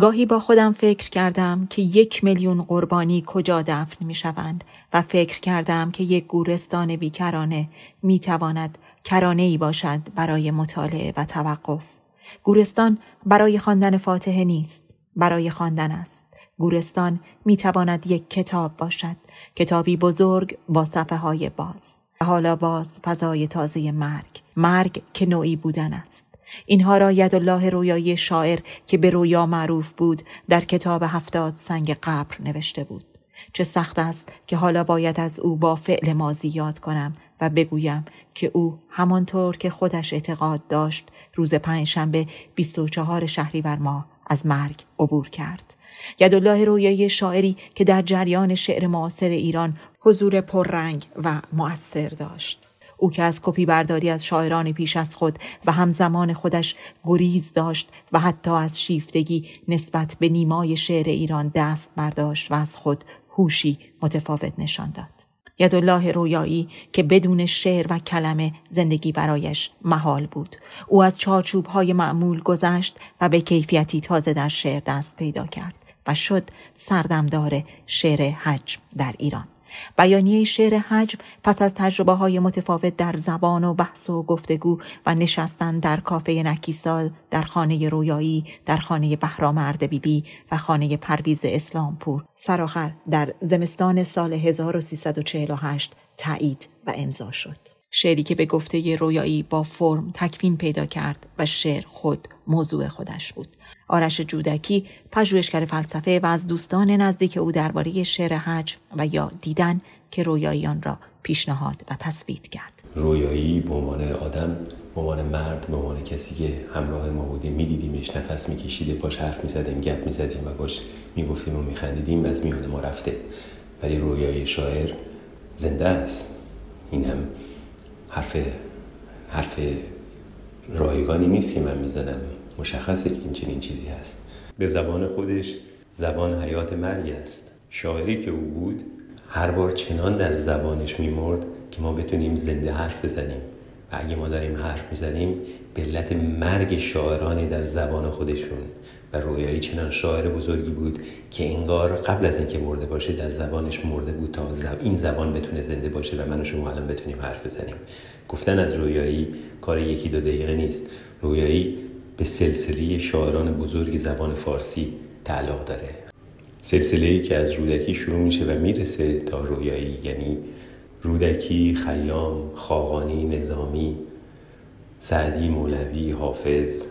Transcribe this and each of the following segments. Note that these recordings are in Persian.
گاهی با خودم فکر کردم که یک میلیون قربانی کجا دفن می شوند و فکر کردم که یک گورستان بیکرانه می تواند کرانه ای باشد برای مطالعه و توقف. گورستان برای خواندن فاتحه نیست، برای خواندن است. گورستان می تواند یک کتاب باشد، کتابی بزرگ با صفحه های باز. حالا باز فضای تازه مرگ، مرگ که نوعی بودن است. اینها را الله رویایی شاعر که به رویا معروف بود در کتاب هفتاد سنگ قبر نوشته بود. چه سخت است که حالا باید از او با فعل مازی یاد کنم و بگویم که او همانطور که خودش اعتقاد داشت روز پنجشنبه 24 شهریور ماه از مرگ عبور کرد. یدالله رویایی شاعری که در جریان شعر معاصر ایران حضور پررنگ و مؤثر داشت. او که از کپی برداری از شاعران پیش از خود و همزمان خودش گریز داشت و حتی از شیفتگی نسبت به نیمای شعر ایران دست برداشت و از خود هوشی متفاوت نشان داد. یدالله رویایی که بدون شعر و کلمه زندگی برایش محال بود. او از چارچوب های معمول گذشت و به کیفیتی تازه در شعر دست پیدا کرد و شد سردمدار شعر حجم در ایران. بیانیه شعر حجم پس از تجربه های متفاوت در زبان و بحث و گفتگو و نشستن در کافه نکیسال در خانه رویایی در خانه بهرام اردبیلی و خانه پرویز اسلامپور سراخر در زمستان سال 1348 تایید و امضا شد. شعری که به گفته رویایی با فرم تکوین پیدا کرد و شعر خود موضوع خودش بود. آرش جودکی پژوهشگر فلسفه و از دوستان نزدیک او درباره شعر حج و یا دیدن که رویایی آن را پیشنهاد و تثبیت کرد. رویایی به عنوان آدم به عنوان مرد به عنوان کسی که همراه ما بودیم میدیدیمش نفس میکشیده باش حرف می‌زدیم گپ می‌زدیم و باش می‌گفتیم و میخندیدیم از میان ما رفته ولی رویایی شاعر زنده است این هم حرف حرف رایگانی نیست که من می‌زنم. مشخصه که این چنین چیزی هست. به زبان خودش زبان حیات مرگ است. شاعری که او بود هر بار چنان در زبانش میمرد که ما بتونیم زنده حرف بزنیم. و اگه ما داریم حرف می‌زنیم به علت مرگ شاعرانی در زبان خودشون و رویایی چنان شاعر بزرگی بود که انگار قبل از اینکه مرده باشه در زبانش مرده بود تا این زبان بتونه زنده باشه و من و شما الان بتونیم حرف بزنیم. گفتن از رویایی کار یکی دو دقیقه نیست. رویایی به سلسله شاعران بزرگ زبان فارسی تعلق داره. سلسله ای که از رودکی شروع میشه و می‌رسه تا رویایی یعنی رودکی، خیام، خاقانی، نظامی، سعدی، مولوی، حافظ،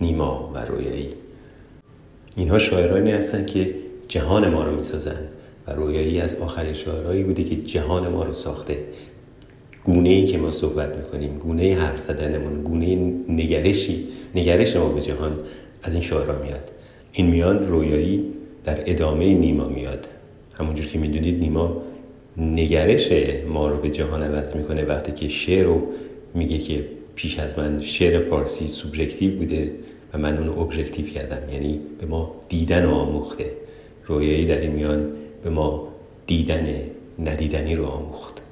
نیما و رویایی. اینها شاعرانی هستند که جهان ما رو می‌سازن و رویایی از آخرین شاعرایی بوده که جهان ما رو ساخته. گونه ای که ما صحبت می‌کنیم گونه حرف زدنمون گونه نگرشی نگرش ما به جهان از این شاعرها میاد. این میان رویایی در ادامه نیما میاد. همونجور که می‌دونید نیما نگرش ما رو به جهان عوض می‌کنه وقتی که شعر رو میگه که پیش از من شعر فارسی سوبژکتیو بوده و من اونو ابژکتیو کردم. یعنی به ما دیدن آموخته. رویایی در این میان به ما دیدن ندیدنی رو آموخت.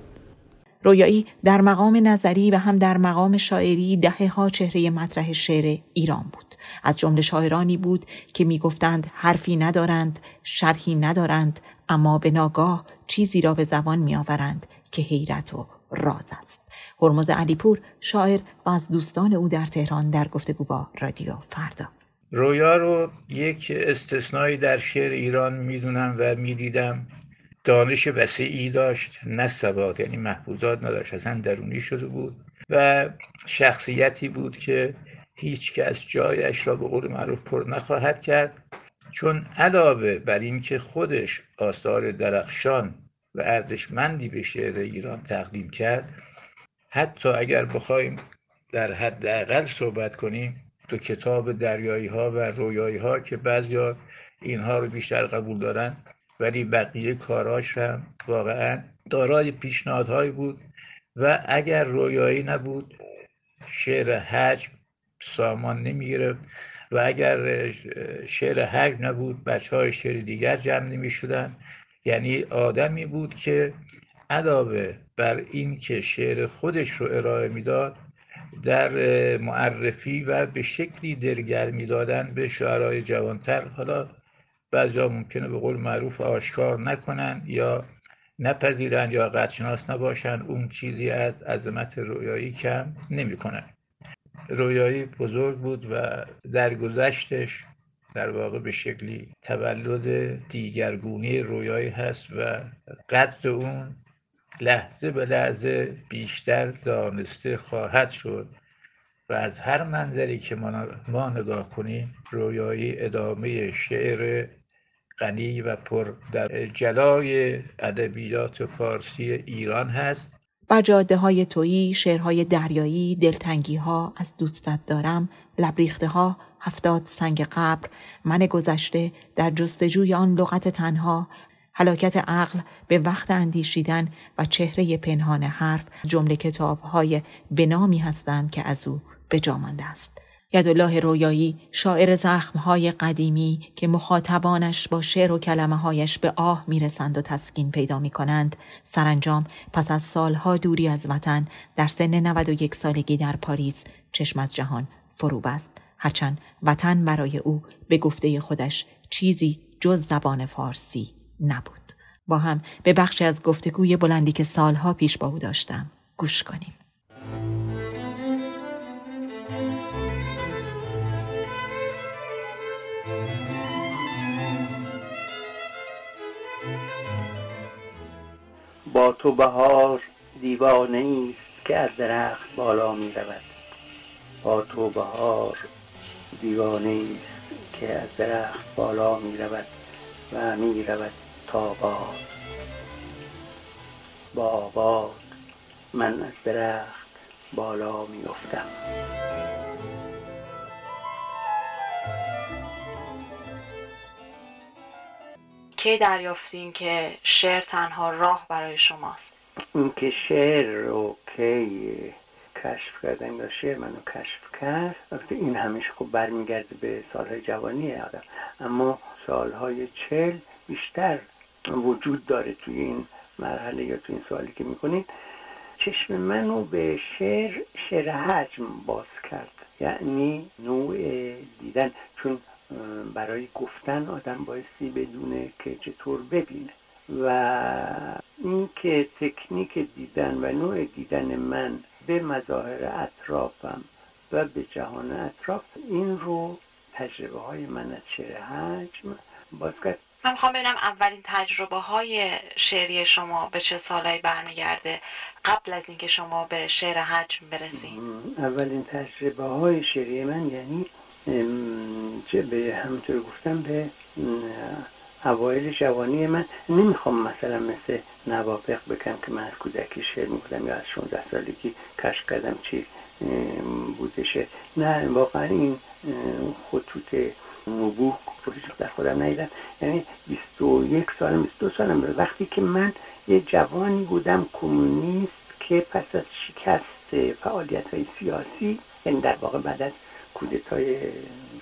رویایی در مقام نظری و هم در مقام شاعری دهه ها چهره مطرح شعر ایران بود. از جمله شاعرانی بود که می‌گفتند حرفی ندارند شرحی ندارند اما به ناگاه چیزی را به زبان میآورند که حیرت و راز است. هرمز علیپور شاعر و از دوستان او در تهران در گفتگو با رادیو فردا. رویا رو یک استثنایی در شعر ایران می‌دونم و می‌دیدم. دانش وسیعی داشت نه سواد یعنی محفوظات نداشت اصلا درونی شده بود و شخصیتی بود که هیچ کس جایش را به قول معروف پر نخواهد کرد. چون علاوه بر اینکه خودش آثار درخشان و ارزشمندی به شعر ایران تقدیم کرد حتی اگر بخوایم در حد اقل صحبت کنیم تو کتاب دریایی ها و رویایی ها که بعضیا اینها رو بیشتر قبول دارن ولی بقیه کاراش هم واقعا دارای پیشنهادهایی بود و اگر رویایی نبود شعر حجم سامان نمی‌گرفت و اگر شعر حجم نبود بچه های شعر دیگر جمع نمی شدن یعنی آدمی بود که علاوه بر این که شعر خودش رو ارائه می‌داد در معرفی و به شکلی درگرمی دادن به شعرهای جوانتر. حالا بعضی ممکنه به قول معروف آشکار نکنن یا نپذیرن یا قدشناس نباشن. اون چیزی از عظمت رویایی کم نمی‌کنن رویایی بزرگ بود و در گذشتش در واقع به شکلی تولد دیگرگونی رویایی هست و قدر اون لحظه به لحظه بیشتر دانسته خواهد شد و از هر منظری که ما نگاه کنیم رویایی ادامه شعر غنی و پر در جلای ادبیات فارسی ایران هست. بر جاده های تویی، شعرهای دریایی، دلتنگی ها، از دوستت دارم، لبریخته ها، هفتاد سنگ قبر، من گذشته در جستجوی آن لغت تنها، حلاکت عقل به وقت اندیشیدن و چهره پنهان حرف جمله کتاب های بنامی هستند که از او به جا مانده است. یدالله رویایی شاعر زخمهای قدیمی که مخاطبانش با شعر و کلمه هایش به آه می‌رسند و تسکین پیدا می کنند سرانجام پس از سالها دوری از وطن در سن 91 سالگی در پاریس چشم از جهان فرو بست هرچند وطن برای او به گفته خودش چیزی جز زبان فارسی نبود. با هم به بخشی از گفتگوی بلندی که سالها پیش با او داشتم گوش کنیم. با تو بهار دیوانه است که از درخت بالا می رود. با تو بهار دیوانه است که از درخت بالا می رود و می رود. تا باد با باد من از درخت بالا می افتم کی دریافتین که شعر تنها راه برای شماست؟ این که شعر رو کی کشف کردم یا شعر منو کشف کرد. وقتی این همیشه خب برمیگرده به سالهای جوانی آدم. اما سالهای چل بیشتر وجود داره توی این مرحله یا توی این سوالی که می‌کنید. چشم منو به شعر شعر حجم باز کرد. یعنی نوع دیدن. چون برای گفتن آدم بایستی بدونه که چطور ببینه. و اینکه تکنیک دیدن و نوع دیدن من به مظاهر اطرافم و به جهان اطراف این رو تجربه های من از شعر حجم باز کرد. من می‌خوام ببینم اولین تجربه های شعری شما به چه سالهایی برمیگرده قبل از اینکه شما به شعر حجم برسید؟ اولین تجربه های شعری من یعنی چه به همونطور گفتم به اوایل جوانی من. نمی‌خوام مثلا مثل نوابق بکنم که من از کودکی شعر می‌کنم یا از 16 سالگی کشف کردم چی بودشه. نه واقعا این خطوط نبوه رو در خودم ندیدم. یعنی 21 سالم 22 سالم. وقتی که من یه جوانی بودم کمونیست که پس از شکست فعالیت های سیاسی یعنی در واقع بعد از کودتای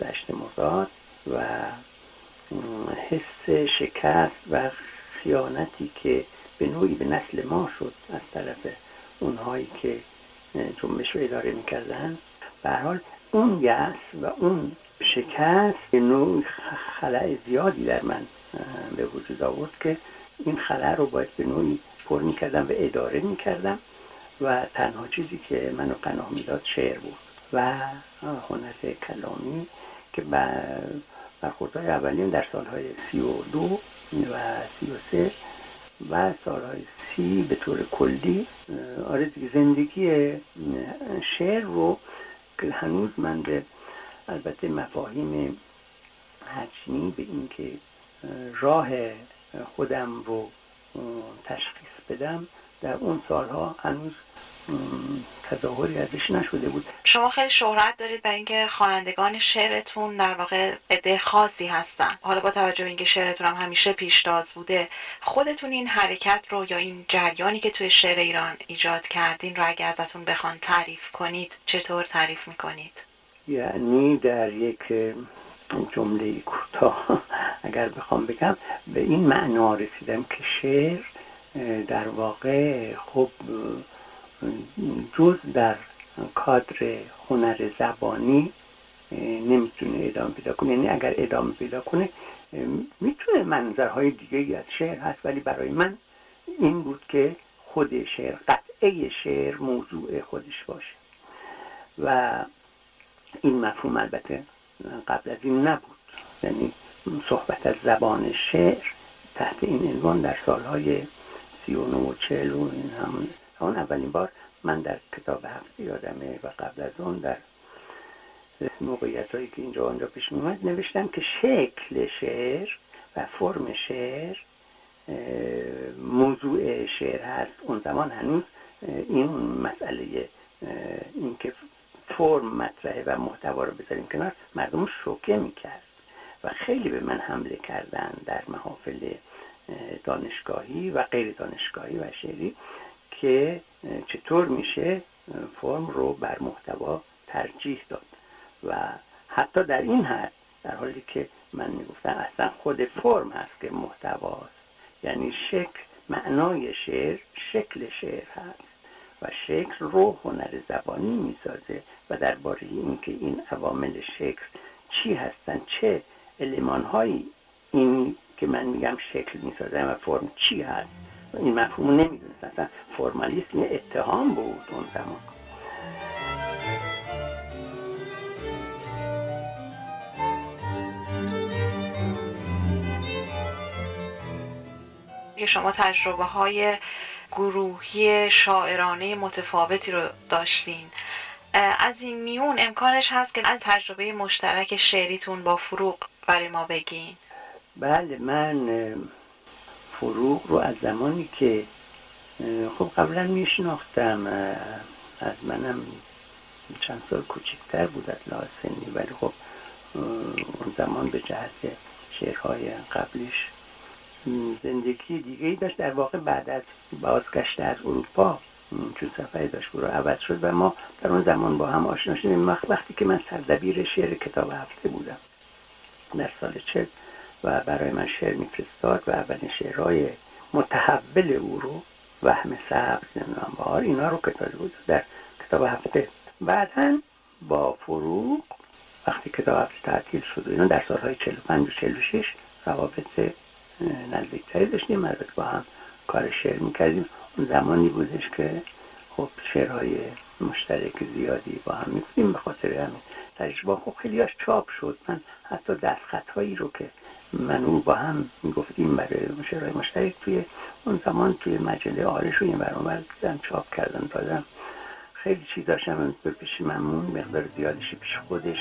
دشت مزاد و حس شکست و خیانتی که به نوعی به نسل ما شد از طرف اونهایی که جنبش رو اداره می‌کردن به حال اون یأس و اون شکست به نوع خلع زیادی در من به وجود آورد که این خلع رو باید به نوعی پر می‌کردم و اداره می‌کردم و تنها چیزی که منو قناه می‌داد شعر بود و هنر کلامی که برخوردهای اولین در سالهای سی و دو و سی و سه و سالهای سی به طور کلی آره زندگی شعر رو که هنوز من به البته مفاهیم حجمی به اینکه راه خودم رو تشخیص بدم در اون سالها هنوز تظاهری ازش نشده بود. شما خیلی شهرت دارید برای اینکه خوانندگان شعرتون در واقع عده خاصی هستن. حالا با توجه به اینکه شعرتون هم همیشه پیشتاز بوده خودتون این حرکت رو یا این جریانی که توی شعر ایران ایجاد کردین رو اگه ازتون بخوان تعریف کنید چطور تعریف می‌کنید؟ یعنی در یک جمله کوتاه. اگر بخوام بگم به این معنا رسیدم که شعر در واقع خب جز در کادر هنر زبانی نمی‌تونه ادامه پیدا کنه. یعنی اگر ادامه پیدا کنه می‌تونه منظرهای دیگه از شعر هست ولی برای من این بود که خود شعر قطعه شعر موضوع خودش باشه. و این مفهوم البته قبل از این نبود. یعنی صحبت از زبان شعر تحت این عنوان در سالهای سی و و چهل و این همون. اولین بار من در کتاب هفته یادمه و قبل از اون در موقعیت هایی که اینجا آنجا پیش میومد نوشتم که شکل شعر و فرم شعر موضوع شعر هست. اون زمان هنوز این مسئله اینکه فرم مطرحه و محتوا رو بذاریم کنار. مردم شوکه می‌کرد و خیلی به من حمله کردن در محافل دانشگاهی و غیر دانشگاهی و شعری که چطور میشه فرم رو بر محتوا ترجیح داد. و حتی در این حد در حالی که من می‌گفتم اصلا خود فرم هست که محتواست یعنی شکل معنای شعر شکل شعر هست و شکل رو هنر زبانی می‌سازه و درباره اینکه این عوامل شکل چی هستن چه علمان هایی این که من میگم شکل می‌سازه و فرم چی هست؟ و این مفهوم نمی‌دونست اصلا فرمالیسم اتهام بود اون زمان. شما تجربه های گروهی شاعرانه متفاوتی رو داشتین. از این میون امکانش هست که از تجربه مشترک شعریتون با فروغ برای ما بگین. بله من فروغ رو از زمانی که خب قبلا میشناختم از منم چند سال کوچکتر بود از لحاظ ولی خب اون زمان به جهت شعرهای قبلیش زندگی دیگه ای داشت. در واقع بعد از بازگشت از اروپا چون سفری داشت رو عوض شد و ما در اون زمان با هم آشنا شدیم. وقتی که من سردبیر شعر کتاب هفته بودم در سال چل و برای من شعر میفرستاد و اولین شعرهای متحول او رو وهم سبز نمی‌دونم بار اینا رو کتاب بود در کتاب هفته. بعدا با فروغ وقتی کتاب هفته تعطیل شد و اینا در سالهای 45 و 46 روابط نزدیکتری داشتیم البته با هم کار شعر می‌کردیم. زمانی بودش که خب شعرهای مشترک زیادی با هم می‌کنیم به خاطر همین تجربه. خب خیلی چاپ شد. من حتی دستخط هایی رو که من او با هم می‌گفتیم برای شعرهای مشترک توی اون زمان توی مجله آرش و این برامر چاپ کردن دادم خیلی چیز داشتم. به پیش ممنون مقدار زیادشی پیش خودش.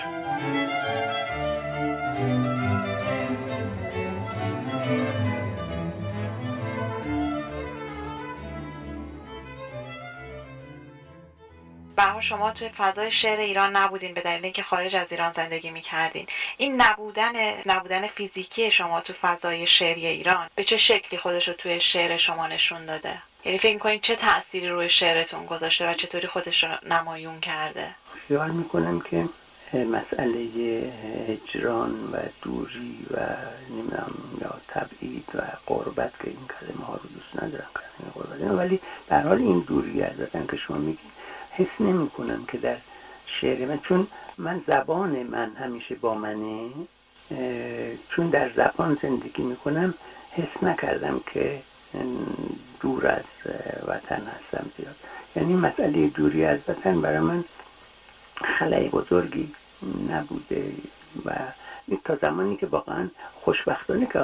به شما توی فضای شعر ایران نبودین به دلیل اینکه خارج از ایران زندگی می‌کردین. این نبودن نبودن فیزیکی شما تو فضای شعری ایران به چه شکلی خودش رو توی شعر شما نشون داده؟ یعنی فکر می‌کنین چه تأثیری روی شعرتون گذاشته و چطوری خودش رو نمایون کرده؟ خیال می‌کنم که مسئله هجران و دوری و نمی‌دونم یا تبعید و قربت که این کلمه ها رو دوست ندارم ولی در حال این دوری از که شما میگید حس نمی کنم که در شعر من چون من زبان من همیشه با منه چون در زبان زندگی می‌کنم حس نکردم که دور از وطن هستم زیاد. یعنی مسئله دوری از وطن برای من خلای بزرگی نبوده و تا زمانی که واقعا خوشبختانه که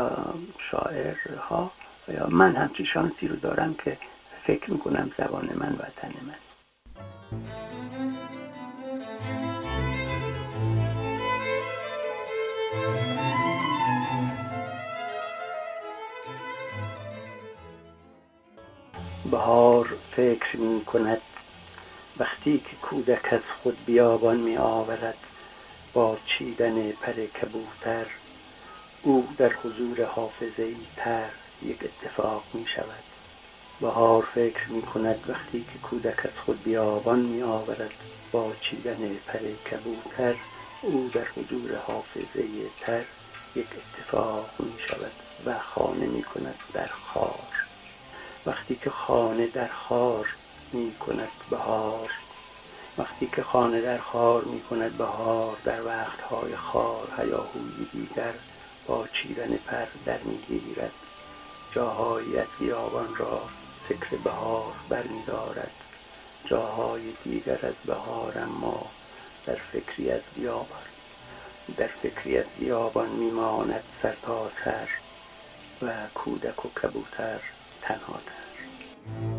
شاعرها یا من همچی شانسی رو دارم که فکر می‌کنم زبان من وطن من. بهار فکر می کند وقتی که کودک از خود بیابان می آورد با چیدن پر کبوتر او در حضور حافظه ای تر یک اتفاق می شود. بهار فکر می کند وقتی که کودک از خود بیابان می آورد با چیدن پر کبوتر او در حضور حافظه تر یک اتفاق می شود و خانه می کند در خار. وقتی که خانه در خار می کند بهار وقتی که خانه در خار می کند بهار در وقتهای خار هیاهوی دیگر با چیرن پر در می‌گیرد. جاهایی از بیابان را فکر بهار برمیدارد. جاهای دیگر از بهار اما در فکری از بیابان. در فکری از بیابان میماند سر تا سر و کودک و کبوتر تنها تر.